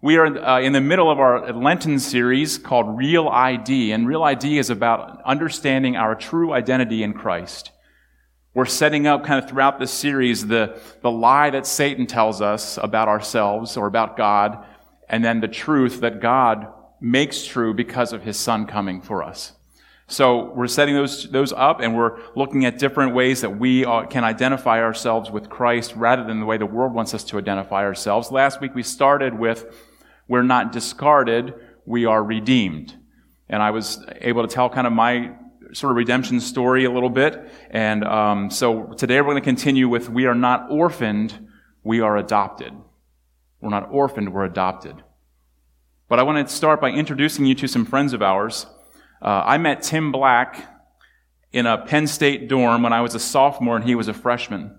We are uh, in the middle of our Lenten series called Real ID, and Real ID is about understanding our true identity in Christ. We're setting up kind of throughout this series the, the lie that Satan tells us about ourselves or about God, and then the truth that God makes true because of his son coming for us. So we're setting those, those up and we're looking at different ways that we can identify ourselves with Christ rather than the way the world wants us to identify ourselves. Last week we started with we're not discarded, we are redeemed. And I was able to tell kind of my sort of redemption story a little bit. And um, so today we're going to continue with we are not orphaned, we are adopted. We're not orphaned, we're adopted. But I want to start by introducing you to some friends of ours. Uh, I met Tim Black in a Penn State dorm when I was a sophomore and he was a freshman.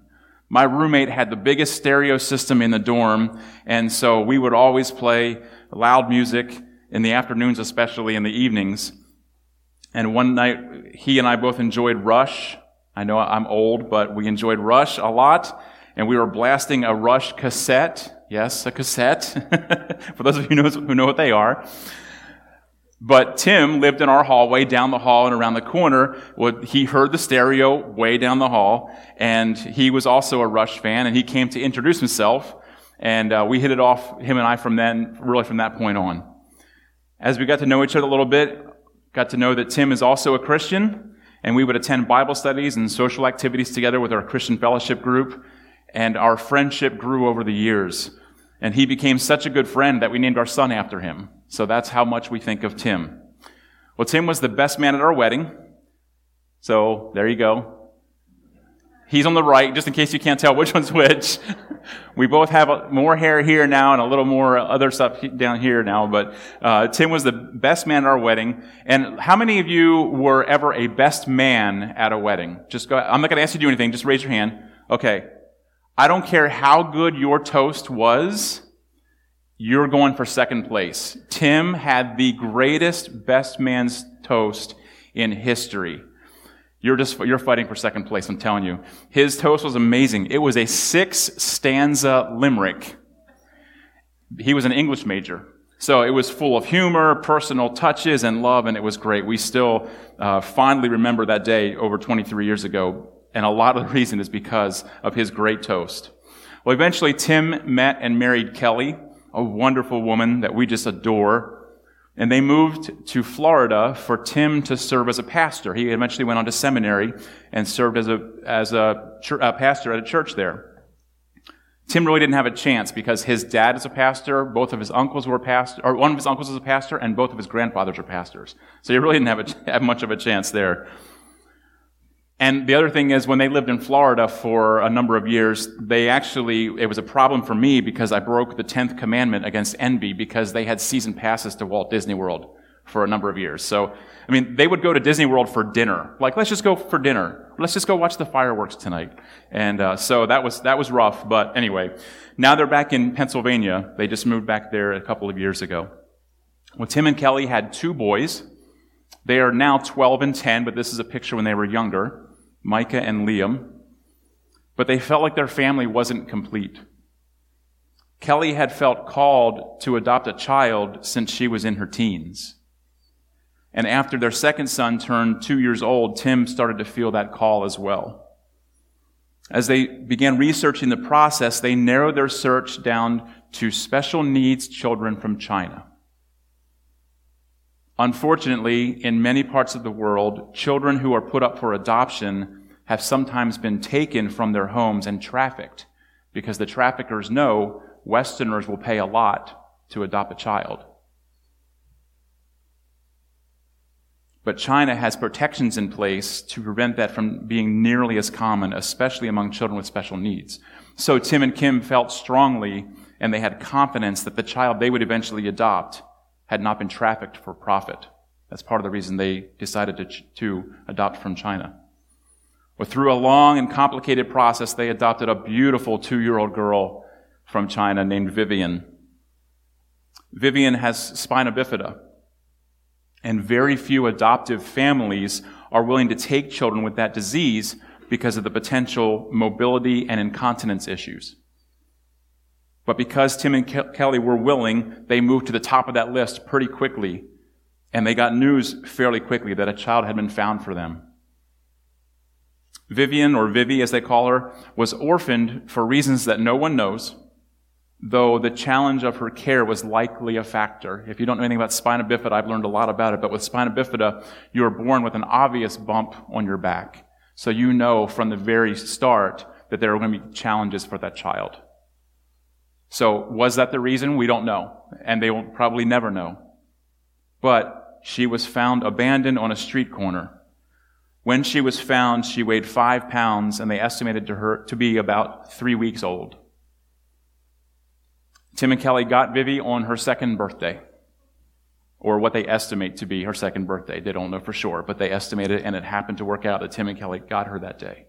My roommate had the biggest stereo system in the dorm, and so we would always play loud music in the afternoons, especially in the evenings. And one night, he and I both enjoyed Rush. I know I'm old, but we enjoyed Rush a lot, and we were blasting a Rush cassette. Yes, a cassette. For those of you who know, what they are. But Tim lived in our hallway down the hall and around the corner. He heard the stereo way down the hall, and he was also a Rush fan, and he came to introduce himself, and uh, we hit it off, him and I, from then, really from that point on. As we got to know each other a little bit, got to know that Tim is also a Christian, and we would attend Bible studies and social activities together with our Christian fellowship group, and our friendship grew over the years. And he became such a good friend that we named our son after him. So that's how much we think of Tim. Well, Tim was the best man at our wedding. So there you go. He's on the right, just in case you can't tell which one's which. we both have more hair here now and a little more other stuff down here now, but uh, Tim was the best man at our wedding. And how many of you were ever a best man at a wedding? Just go, I'm not going to ask you to do anything, just raise your hand. Okay. I don't care how good your toast was you're going for second place. Tim had the greatest best man's toast in history. You're just, you're fighting for second place, I'm telling you. His toast was amazing. It was a six stanza limerick. He was an English major. So it was full of humor, personal touches, and love, and it was great. We still uh, fondly remember that day over 23 years ago, and a lot of the reason is because of his great toast. Well, eventually Tim met and married Kelly, a wonderful woman that we just adore. And they moved to Florida for Tim to serve as a pastor. He eventually went on to seminary and served as a, as a, a pastor at a church there. Tim really didn't have a chance because his dad is a pastor, both of his uncles were pastors, or one of his uncles is a pastor, and both of his grandfathers are pastors. So he really didn't have, a, have much of a chance there. And the other thing is, when they lived in Florida for a number of years, they actually, it was a problem for me because I broke the 10th commandment against envy because they had season passes to Walt Disney World for a number of years. So, I mean, they would go to Disney World for dinner. Like, let's just go for dinner. Let's just go watch the fireworks tonight. And uh, so that was that was rough. But anyway, now they're back in Pennsylvania. They just moved back there a couple of years ago. Well, Tim and Kelly had two boys. They are now 12 and 10, but this is a picture when they were younger. Micah and Liam, but they felt like their family wasn't complete. Kelly had felt called to adopt a child since she was in her teens. And after their second son turned two years old, Tim started to feel that call as well. As they began researching the process, they narrowed their search down to special needs children from China. Unfortunately, in many parts of the world, children who are put up for adoption have sometimes been taken from their homes and trafficked because the traffickers know Westerners will pay a lot to adopt a child. But China has protections in place to prevent that from being nearly as common, especially among children with special needs. So Tim and Kim felt strongly and they had confidence that the child they would eventually adopt had not been trafficked for profit. That's part of the reason they decided to, to adopt from China. Well, through a long and complicated process, they adopted a beautiful two year old girl from China named Vivian. Vivian has spina bifida, and very few adoptive families are willing to take children with that disease because of the potential mobility and incontinence issues. But because Tim and Ke- Kelly were willing, they moved to the top of that list pretty quickly. And they got news fairly quickly that a child had been found for them. Vivian, or Vivi as they call her, was orphaned for reasons that no one knows, though the challenge of her care was likely a factor. If you don't know anything about spina bifida, I've learned a lot about it, but with spina bifida, you are born with an obvious bump on your back. So you know from the very start that there are going to be challenges for that child. So was that the reason? We don't know. And they will probably never know. But she was found abandoned on a street corner when she was found, she weighed five pounds, and they estimated to her to be about three weeks old. Tim and Kelly got Vivi on her second birthday, or what they estimate to be her second birthday. They don't know for sure, but they estimated, and it happened to work out that Tim and Kelly got her that day.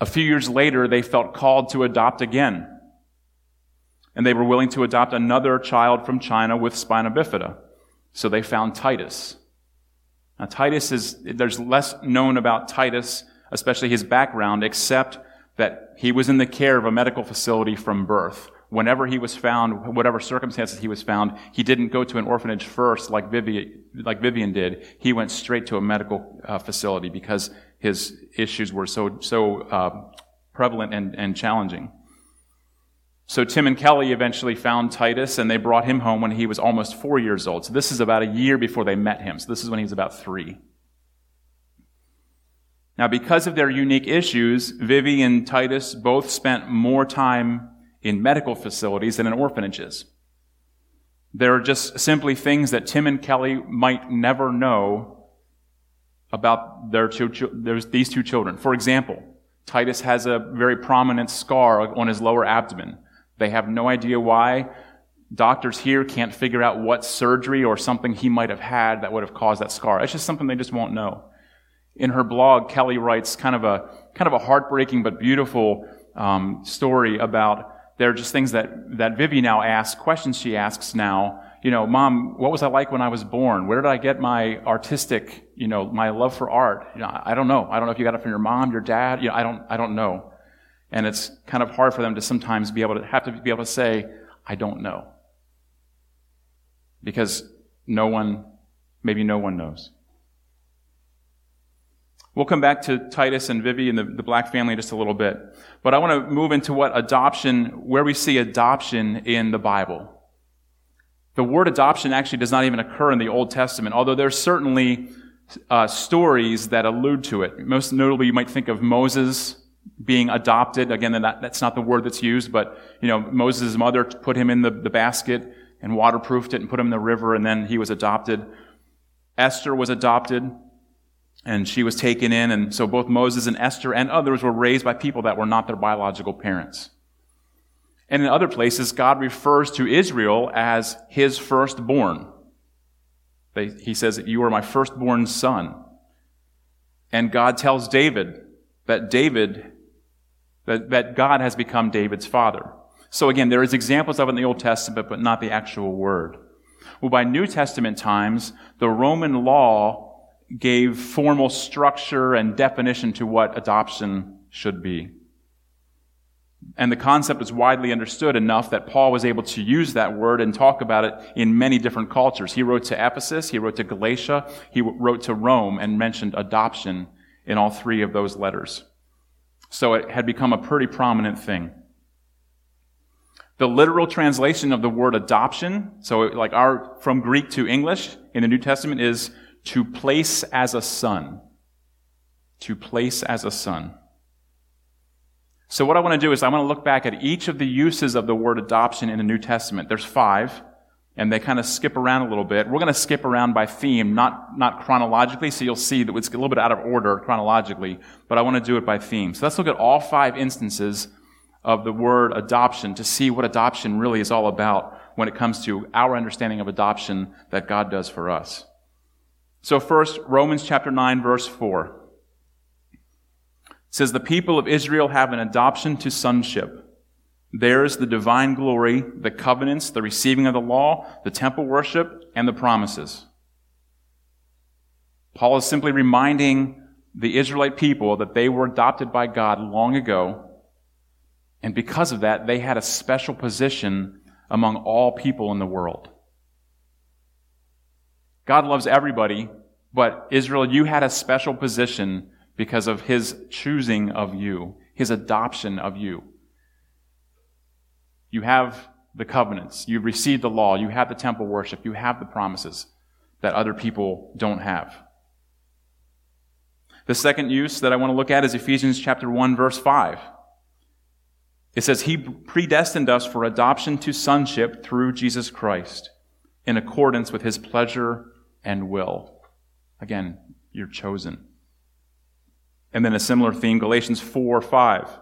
A few years later, they felt called to adopt again, and they were willing to adopt another child from China with spina bifida. So they found Titus. Now, Titus is, there's less known about Titus, especially his background, except that he was in the care of a medical facility from birth. Whenever he was found, whatever circumstances he was found, he didn't go to an orphanage first like Vivian, like Vivian did. He went straight to a medical uh, facility because his issues were so, so uh, prevalent and, and challenging. So Tim and Kelly eventually found Titus and they brought him home when he was almost four years old. So this is about a year before they met him. So this is when he was about three. Now, because of their unique issues, Vivi and Titus both spent more time in medical facilities than in orphanages. There are just simply things that Tim and Kelly might never know about their two, these two children. For example, Titus has a very prominent scar on his lower abdomen. They have no idea why. Doctors here can't figure out what surgery or something he might have had that would have caused that scar. It's just something they just won't know. In her blog, Kelly writes kind of a kind of a heartbreaking but beautiful um, story about there are just things that that Vivi now asks, questions she asks now. You know, Mom, what was I like when I was born? Where did I get my artistic, you know, my love for art? You know, I don't know. I don't know if you got it from your mom, your dad. You know, I don't. I don't know. And it's kind of hard for them to sometimes be able to have to be able to say, I don't know. Because no one, maybe no one knows. We'll come back to Titus and Vivi and the, the black family just a little bit. But I want to move into what adoption, where we see adoption in the Bible. The word adoption actually does not even occur in the Old Testament, although there's certainly uh, stories that allude to it. Most notably, you might think of Moses being adopted. Again, that, that's not the word that's used, but, you know, Moses' mother put him in the, the basket and waterproofed it and put him in the river, and then he was adopted. Esther was adopted, and she was taken in, and so both Moses and Esther and others were raised by people that were not their biological parents. And in other places, God refers to Israel as his firstborn. They, he says, You are my firstborn son. And God tells David, that David, that, that God has become David's father. So again, there is examples of it in the Old Testament, but not the actual word. Well, by New Testament times, the Roman law gave formal structure and definition to what adoption should be. And the concept is widely understood enough that Paul was able to use that word and talk about it in many different cultures. He wrote to Ephesus, he wrote to Galatia, he wrote to Rome and mentioned adoption in all three of those letters. So it had become a pretty prominent thing. The literal translation of the word adoption, so like our, from Greek to English in the New Testament is to place as a son. To place as a son. So what I want to do is I want to look back at each of the uses of the word adoption in the New Testament. There's five and they kind of skip around a little bit. We're going to skip around by theme, not, not chronologically, so you'll see that it's a little bit out of order chronologically, but I want to do it by theme. So let's look at all five instances of the word adoption to see what adoption really is all about when it comes to our understanding of adoption that God does for us. So first, Romans chapter 9 verse 4. It says, the people of Israel have an adoption to sonship. There's the divine glory, the covenants, the receiving of the law, the temple worship, and the promises. Paul is simply reminding the Israelite people that they were adopted by God long ago, And because of that, they had a special position among all people in the world. God loves everybody, but Israel, you had a special position because of his choosing of you, his adoption of you. You have the covenants, you've received the law, you have the temple worship, you have the promises that other people don't have. The second use that I want to look at is Ephesians chapter 1 verse 5. It says, He predestined us for adoption to sonship through Jesus Christ in accordance with His pleasure and will. Again, you're chosen. And then a similar theme, Galatians 4 5.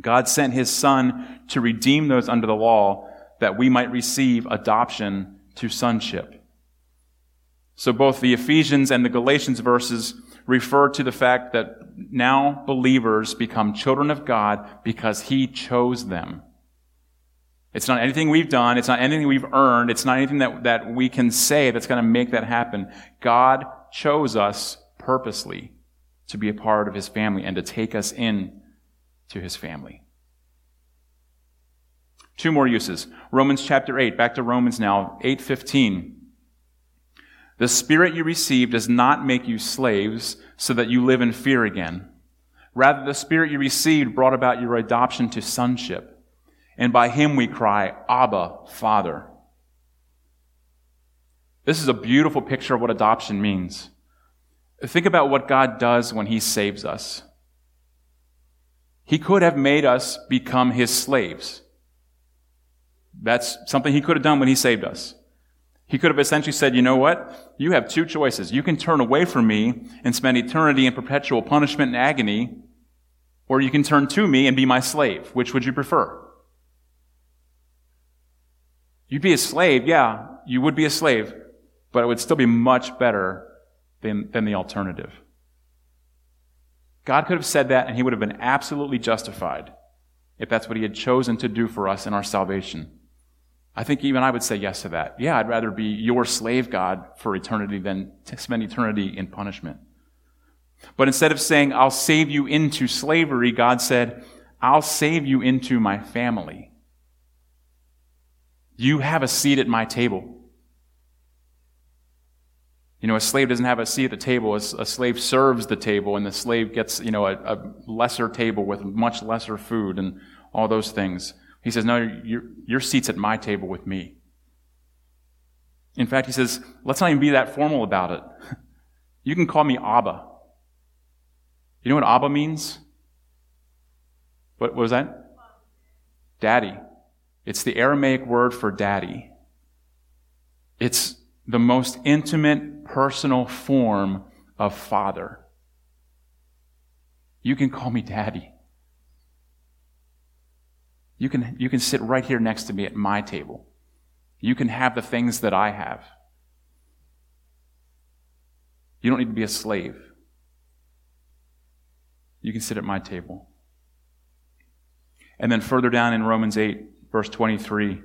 God sent His Son to redeem those under the law that we might receive adoption to sonship. So both the Ephesians and the Galatians verses refer to the fact that now believers become children of God because He chose them. It's not anything we've done. It's not anything we've earned. It's not anything that, that we can say that's going to make that happen. God chose us purposely to be a part of His family and to take us in to His family. Two more uses. Romans chapter 8. Back to Romans now. 815. The Spirit you received does not make you slaves so that you live in fear again. Rather, the Spirit you received brought about your adoption to sonship. And by Him we cry, Abba, Father. This is a beautiful picture of what adoption means. Think about what God does when He saves us. He could have made us become His slaves. That's something He could have done when He saved us. He could have essentially said, you know what? You have two choices. You can turn away from me and spend eternity in perpetual punishment and agony, or you can turn to me and be my slave. Which would you prefer? You'd be a slave, yeah, you would be a slave, but it would still be much better than, than the alternative. God could have said that and he would have been absolutely justified if that's what he had chosen to do for us in our salvation. I think even I would say yes to that. Yeah, I'd rather be your slave God for eternity than to spend eternity in punishment. But instead of saying, I'll save you into slavery, God said, I'll save you into my family. You have a seat at my table. You know, a slave doesn't have a seat at the table. A, slave serves the table, and the slave gets, you know, a, a lesser table with much lesser food and all those things. He says, No, your, your seat's at my table with me. In fact, he says, Let's not even be that formal about it. You can call me Abba. You know what Abba means? What, what was that? Daddy. It's the Aramaic word for daddy. It's the most intimate, personal form of father. You can call me daddy. You can, you can sit right here next to me at my table. You can have the things that I have. You don't need to be a slave. You can sit at my table. And then further down in Romans 8, verse 23,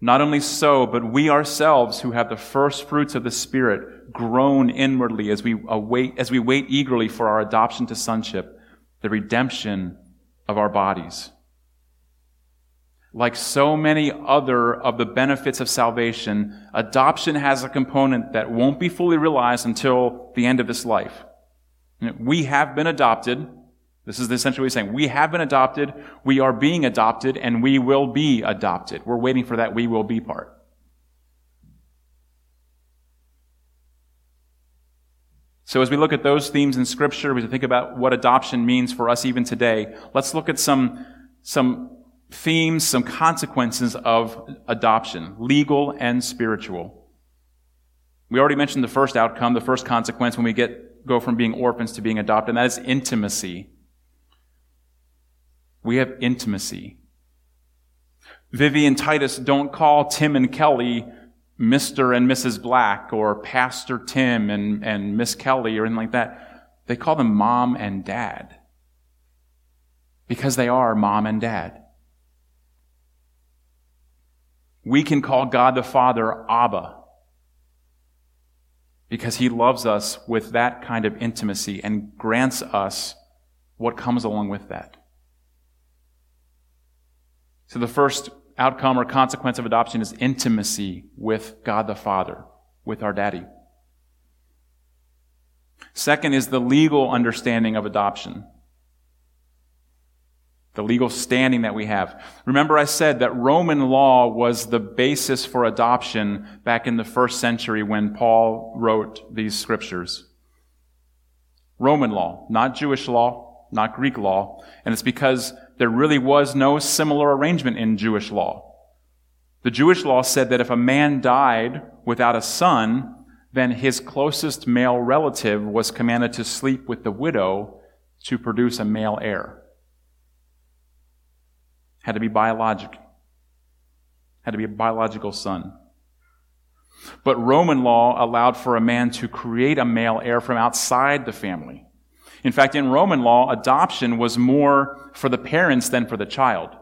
not only so, but we ourselves who have the first fruits of the Spirit groan inwardly as we await, as we wait eagerly for our adoption to sonship, the redemption of our bodies like so many other of the benefits of salvation, adoption has a component that won't be fully realized until the end of this life. We have been adopted. This is essentially saying. We have been adopted, we are being adopted, and we will be adopted. We're waiting for that we will be part. So as we look at those themes in scripture, we think about what adoption means for us even today, let's look at some, some themes, some consequences of adoption, legal and spiritual. We already mentioned the first outcome, the first consequence when we get, go from being orphans to being adopted, and that is intimacy. We have intimacy. Vivi and Titus don't call Tim and Kelly Mr. and Mrs. Black or Pastor Tim and, and Miss Kelly or anything like that. They call them mom and dad. Because they are mom and dad. We can call God the Father Abba because he loves us with that kind of intimacy and grants us what comes along with that. So the first outcome or consequence of adoption is intimacy with God the Father, with our daddy. Second is the legal understanding of adoption. The legal standing that we have. Remember I said that Roman law was the basis for adoption back in the first century when Paul wrote these scriptures. Roman law, not Jewish law, not Greek law. And it's because there really was no similar arrangement in Jewish law. The Jewish law said that if a man died without a son, then his closest male relative was commanded to sleep with the widow to produce a male heir. Had to be biological. Had to be a biological son. But Roman law allowed for a man to create a male heir from outside the family. In fact, in Roman law, adoption was more for the parents than for the child.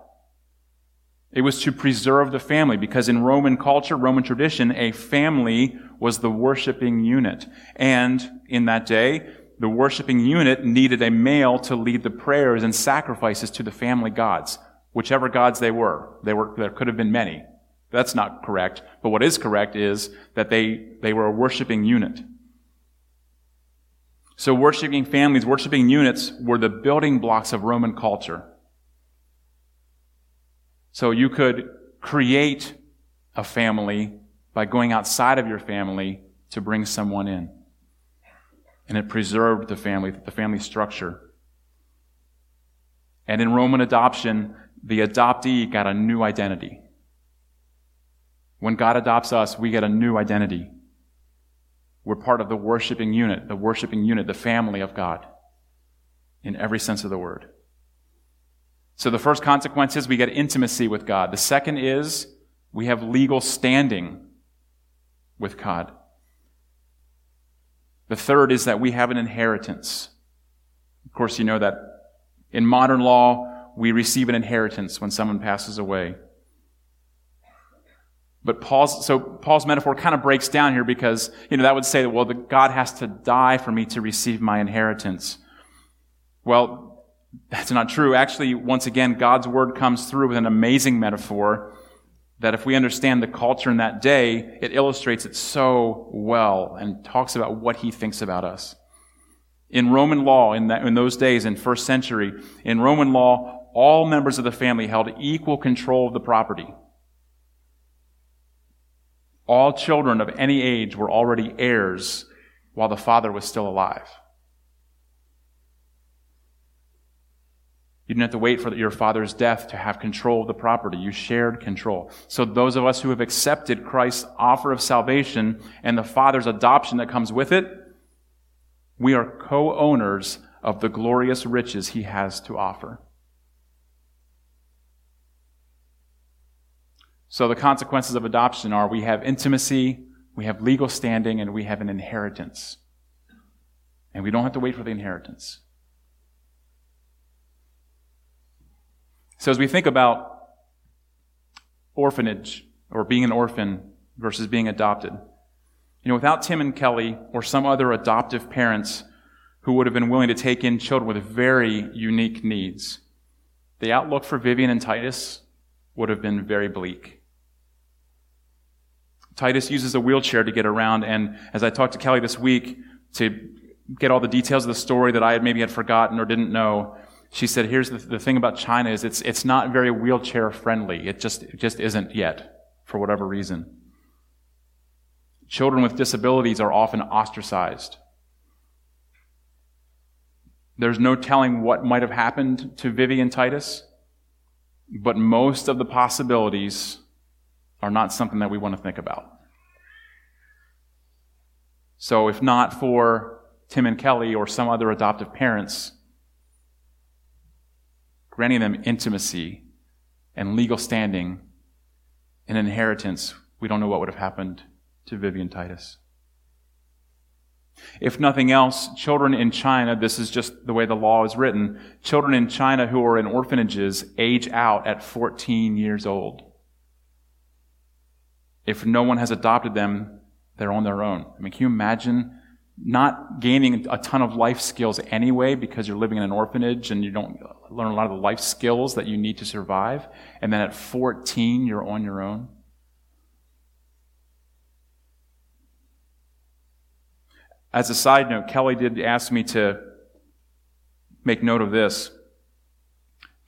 It was to preserve the family because in Roman culture, Roman tradition, a family was the worshiping unit. And in that day, the worshiping unit needed a male to lead the prayers and sacrifices to the family gods, whichever gods they were. They were there could have been many. That's not correct. But what is correct is that they, they were a worshiping unit. So worshiping families, worshiping units were the building blocks of Roman culture. So you could create a family by going outside of your family to bring someone in. And it preserved the family, the family structure. And in Roman adoption, the adoptee got a new identity. When God adopts us, we get a new identity. We're part of the worshiping unit, the worshiping unit, the family of God, in every sense of the word. So the first consequence is we get intimacy with God. The second is we have legal standing with God. The third is that we have an inheritance. Of course, you know that in modern law, we receive an inheritance when someone passes away. But Paul's, so Paul's metaphor kind of breaks down here because, you know, that would say that, well, God has to die for me to receive my inheritance. Well, that's not true. Actually, once again, God's word comes through with an amazing metaphor that if we understand the culture in that day, it illustrates it so well and talks about what he thinks about us. In Roman law, in, that, in those days, in first century, in Roman law, all members of the family held equal control of the property. All children of any age were already heirs while the father was still alive. You didn't have to wait for your father's death to have control of the property. You shared control. So those of us who have accepted Christ's offer of salvation and the father's adoption that comes with it, we are co-owners of the glorious riches he has to offer. So the consequences of adoption are we have intimacy, we have legal standing, and we have an inheritance. And we don't have to wait for the inheritance. So as we think about orphanage or being an orphan versus being adopted, you know, without Tim and Kelly or some other adoptive parents who would have been willing to take in children with very unique needs, the outlook for Vivian and Titus would have been very bleak. Titus uses a wheelchair to get around, and as I talked to Kelly this week to get all the details of the story that I had maybe had forgotten or didn't know, she said, here's the, the thing about China is it's, it's not very wheelchair friendly. It just, it just isn't yet, for whatever reason. Children with disabilities are often ostracized. There's no telling what might have happened to Vivian Titus, but most of the possibilities are not something that we want to think about. So if not for Tim and Kelly or some other adoptive parents, granting them intimacy and legal standing and inheritance, we don't know what would have happened to Vivian Titus. If nothing else, children in China, this is just the way the law is written, children in China who are in orphanages age out at 14 years old. If no one has adopted them, they're on their own. I mean, can you imagine not gaining a ton of life skills anyway because you're living in an orphanage and you don't learn a lot of the life skills that you need to survive. And then at 14, you're on your own. As a side note, Kelly did ask me to make note of this.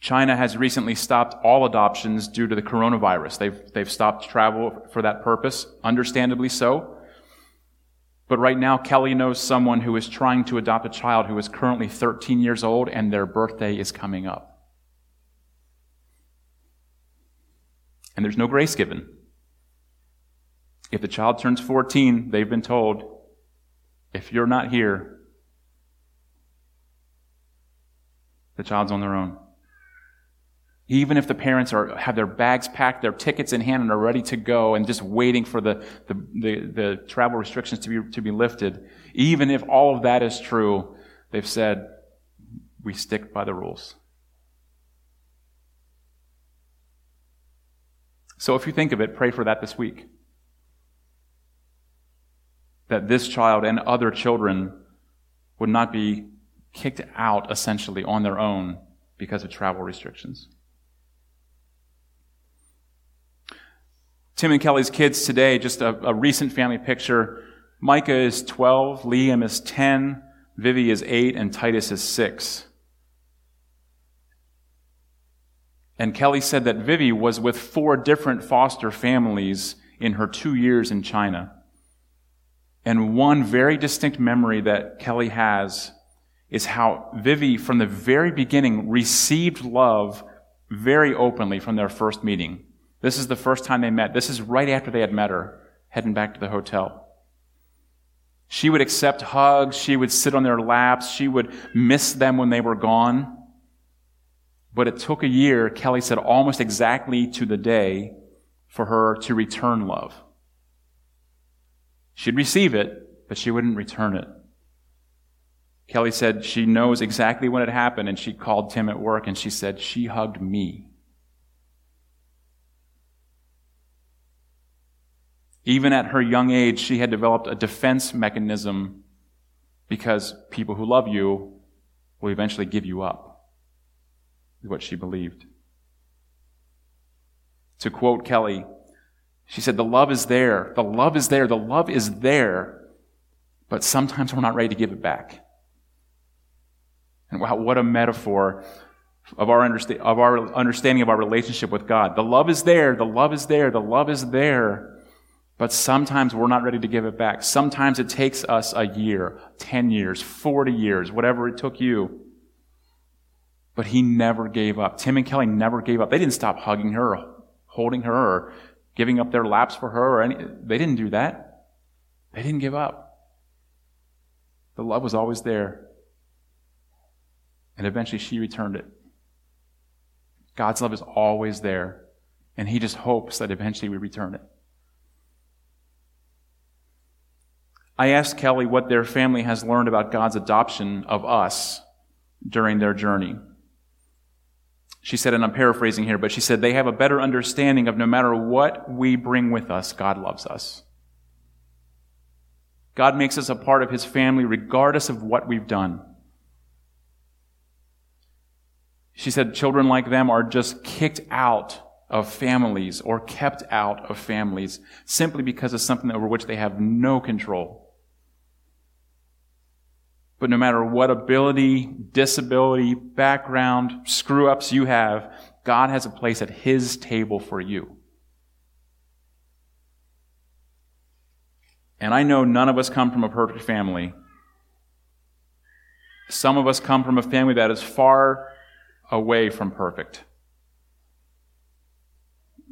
China has recently stopped all adoptions due to the coronavirus. They've, they've stopped travel for that purpose, understandably so. But right now, Kelly knows someone who is trying to adopt a child who is currently 13 years old and their birthday is coming up. And there's no grace given. If the child turns 14, they've been told, if you're not here, the child's on their own. Even if the parents are, have their bags packed, their tickets in hand, and are ready to go and just waiting for the, the, the, the travel restrictions to be, to be lifted, even if all of that is true, they've said, we stick by the rules. So if you think of it, pray for that this week. That this child and other children would not be kicked out essentially on their own because of travel restrictions. Tim and Kelly's kids today, just a, a, recent family picture. Micah is 12, Liam is 10, Vivi is 8, and Titus is 6. And Kelly said that Vivi was with four different foster families in her two years in China. And one very distinct memory that Kelly has is how Vivi, from the very beginning, received love very openly from their first meeting. This is the first time they met. This is right after they had met her, heading back to the hotel. She would accept hugs. She would sit on their laps. She would miss them when they were gone. But it took a year, Kelly said, almost exactly to the day for her to return love. She'd receive it, but she wouldn't return it. Kelly said she knows exactly when it happened, and she called Tim at work and she said, She hugged me. Even at her young age, she had developed a defense mechanism because people who love you will eventually give you up, is what she believed. To quote Kelly, she said, The love is there. The love is there. The love is there. But sometimes we're not ready to give it back. And wow, what a metaphor of our, understa- of our understanding of our relationship with God. The love is there. The love is there. The love is there. But sometimes we're not ready to give it back. Sometimes it takes us a year, 10 years, 40 years, whatever it took you. But he never gave up. Tim and Kelly never gave up. They didn't stop hugging her, or holding her, or giving up their laps for her, or any, they didn't do that. They didn't give up. The love was always there. And eventually she returned it. God's love is always there. And he just hopes that eventually we return it. I asked Kelly what their family has learned about God's adoption of us during their journey. She said, and I'm paraphrasing here, but she said they have a better understanding of no matter what we bring with us, God loves us. God makes us a part of his family regardless of what we've done. She said children like them are just kicked out of families or kept out of families simply because of something over which they have no control. But no matter what ability, disability, background, screw ups you have, God has a place at His table for you. And I know none of us come from a perfect family. Some of us come from a family that is far away from perfect.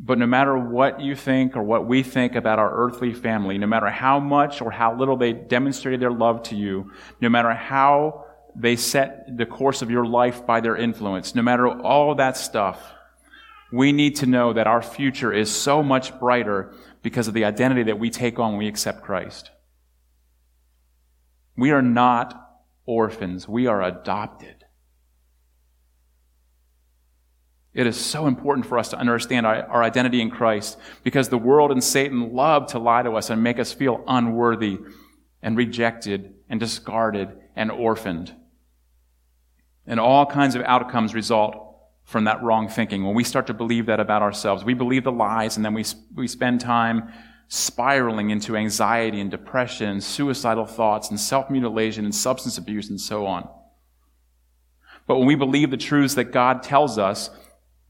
But no matter what you think or what we think about our earthly family, no matter how much or how little they demonstrated their love to you, no matter how they set the course of your life by their influence, no matter all that stuff, we need to know that our future is so much brighter because of the identity that we take on when we accept Christ. We are not orphans. We are adopted. It is so important for us to understand our, our, identity in Christ because the world and Satan love to lie to us and make us feel unworthy. and rejected and discarded and orphaned. And all kinds of outcomes result from that wrong thinking. When we start to believe that about ourselves, we believe the lies and then we, we spend time spiraling into anxiety and depression and suicidal thoughts and self mutilation and substance abuse and so on. But when we believe the truths that God tells us,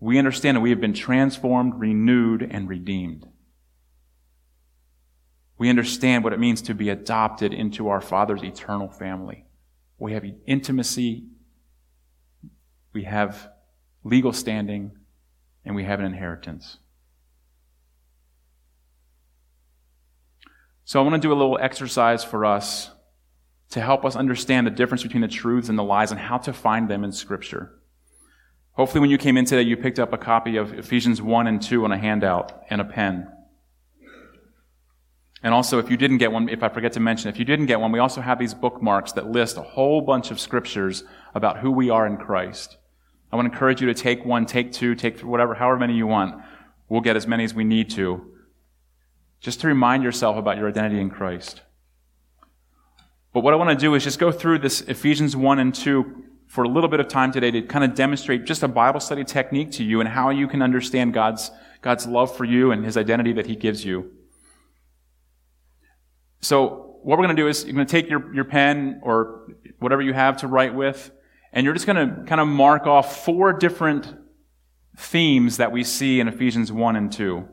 we understand that we have been transformed, renewed, and redeemed. We understand what it means to be adopted into our Father's eternal family. We have intimacy, we have legal standing, and we have an inheritance. So I want to do a little exercise for us to help us understand the difference between the truths and the lies and how to find them in Scripture. Hopefully, when you came in today, you picked up a copy of Ephesians 1 and 2 on a handout and a pen. And also, if you didn't get one, if I forget to mention, if you didn't get one, we also have these bookmarks that list a whole bunch of scriptures about who we are in Christ. I want to encourage you to take one, take two, take whatever, however many you want. We'll get as many as we need to. Just to remind yourself about your identity in Christ. But what I want to do is just go through this Ephesians 1 and 2 for a little bit of time today to kind of demonstrate just a Bible study technique to you and how you can understand God's, God's love for you and his identity that he gives you. So what we're going to do is you're going to take your, your pen or whatever you have to write with, and you're just going to kind of mark off four different themes that we see in Ephesians 1 and 2.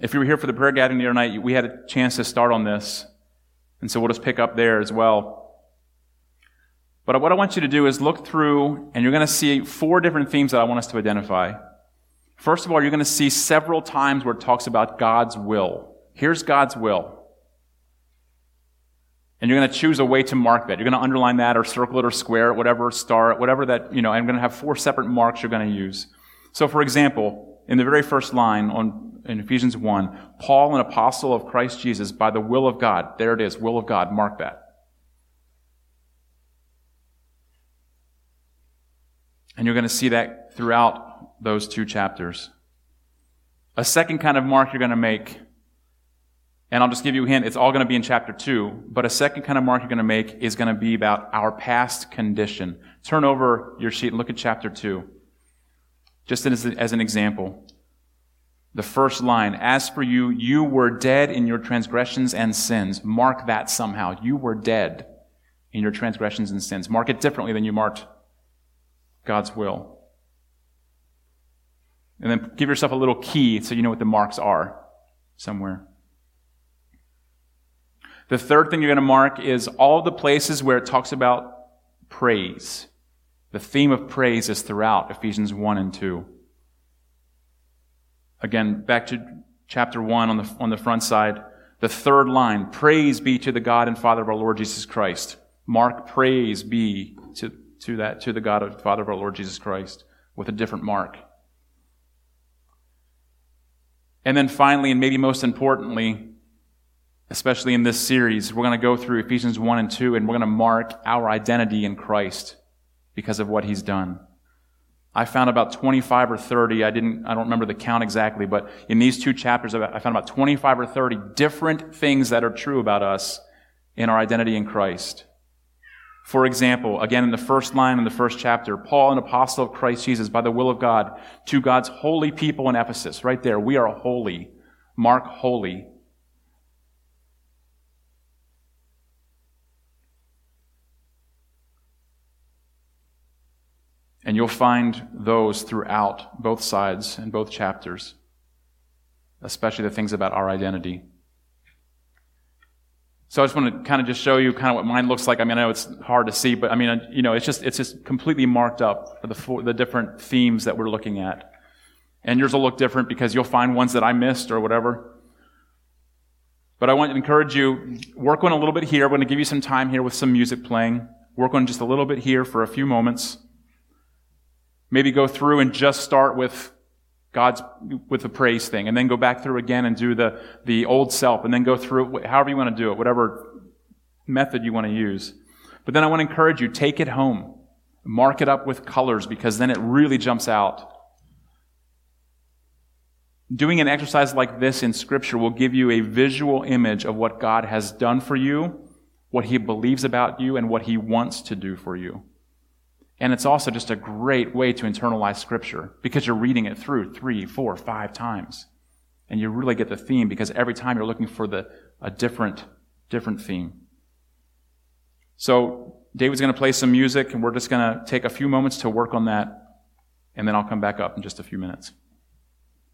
If you were here for the prayer gathering the other night, we had a chance to start on this. And so we'll just pick up there as well. But what I want you to do is look through, and you're going to see four different themes that I want us to identify. First of all, you're going to see several times where it talks about God's will. Here's God's will. And you're going to choose a way to mark that. You're going to underline that or circle it or square it, whatever, star it, whatever that, you know, I'm going to have four separate marks you're going to use. So for example, in the very first line on, in Ephesians 1, Paul, an apostle of Christ Jesus, by the will of God. There it is, will of God. Mark that. And you're going to see that throughout those two chapters. A second kind of mark you're going to make and I'll just give you a hint, it's all going to be in chapter 2. But a second kind of mark you're going to make is going to be about our past condition. Turn over your sheet and look at chapter 2. Just as, as an example. The first line, as for you, you were dead in your transgressions and sins. Mark that somehow. You were dead in your transgressions and sins. Mark it differently than you marked God's will. And then give yourself a little key so you know what the marks are somewhere. The third thing you're going to mark is all the places where it talks about praise. The theme of praise is throughout Ephesians 1 and 2. Again, back to chapter 1 on the, on the front side. The third line, praise be to the God and Father of our Lord Jesus Christ. Mark praise be to, to that, to the God and Father of our Lord Jesus Christ with a different mark. And then finally, and maybe most importantly, especially in this series, we're going to go through Ephesians 1 and 2, and we're going to mark our identity in Christ because of what he's done. I found about 25 or 30, I didn't, I don't remember the count exactly, but in these two chapters, I found about 25 or 30 different things that are true about us in our identity in Christ. For example, again in the first line in the first chapter, Paul, an apostle of Christ Jesus, by the will of God, to God's holy people in Ephesus. Right there, we are holy. Mark holy. And you'll find those throughout both sides and both chapters, especially the things about our identity. So I just want to kind of just show you kind of what mine looks like. I mean, I know it's hard to see, but I mean, uh, you know, it's just, it's just completely marked up for the, for the different themes that we're looking at. And yours will look different because you'll find ones that I missed or whatever. But I want to encourage you, work on a little bit here. I'm going to give you some time here with some music playing. Work on just a little bit here for a few moments. Maybe go through and just start with God's, with the praise thing, and then go back through again and do the, the old self, and then go through it, however you want to do it, whatever method you want to use. But then I want to encourage you, take it home. Mark it up with colors because then it really jumps out. Doing an exercise like this in Scripture will give you a visual image of what God has done for you, what He believes about you, and what He wants to do for you. And it's also just a great way to internalize Scripture because you're reading it through three, four, five times. And you really get the theme because every time you're looking for the, a different, different theme. So David's going to play some music, and we're just going to take a few moments to work on that, and then I'll come back up in just a few minutes.